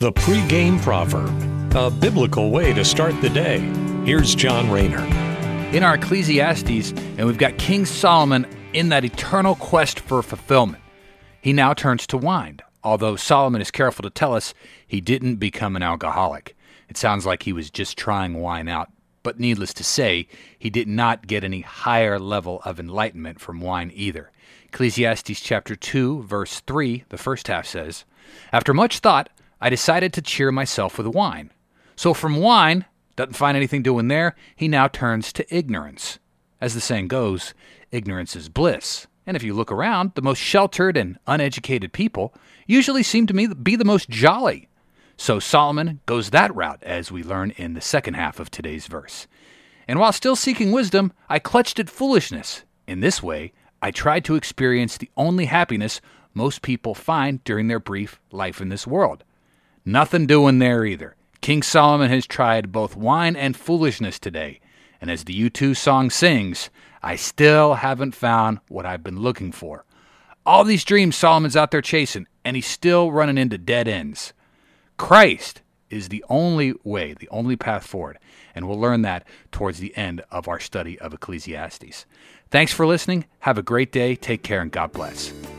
The pregame proverb, a biblical way to start the day. Here's John Rayner. In our Ecclesiastes, and we've got King Solomon in that eternal quest for fulfillment. He now turns to wine, although Solomon is careful to tell us he didn't become an alcoholic. It sounds like he was just trying wine out, but needless to say, he did not get any higher level of enlightenment from wine either. Ecclesiastes chapter 2, verse 3, the first half says, After much thought, I decided to cheer myself with wine. So from wine, doesn't find anything doing there, he now turns to ignorance. As the saying goes, ignorance is bliss. And if you look around, the most sheltered and uneducated people usually seem to me to be the most jolly. So Solomon goes that route, as we learn in the second half of today's verse. And while still seeking wisdom, I clutched at foolishness. In this way, I tried to experience the only happiness most people find during their brief life in this world Nothing doing there either. King Solomon has tried both wine and foolishness today, and as the U2 song sings, I still haven't found what I've been looking for. All these dreams Solomon's out there chasing, and he's still running into dead ends. Christ is the only way, the only path forward, and we'll learn that towards the end of our study of Ecclesiastes. Thanks for listening. Have a great day. Take care, and God bless.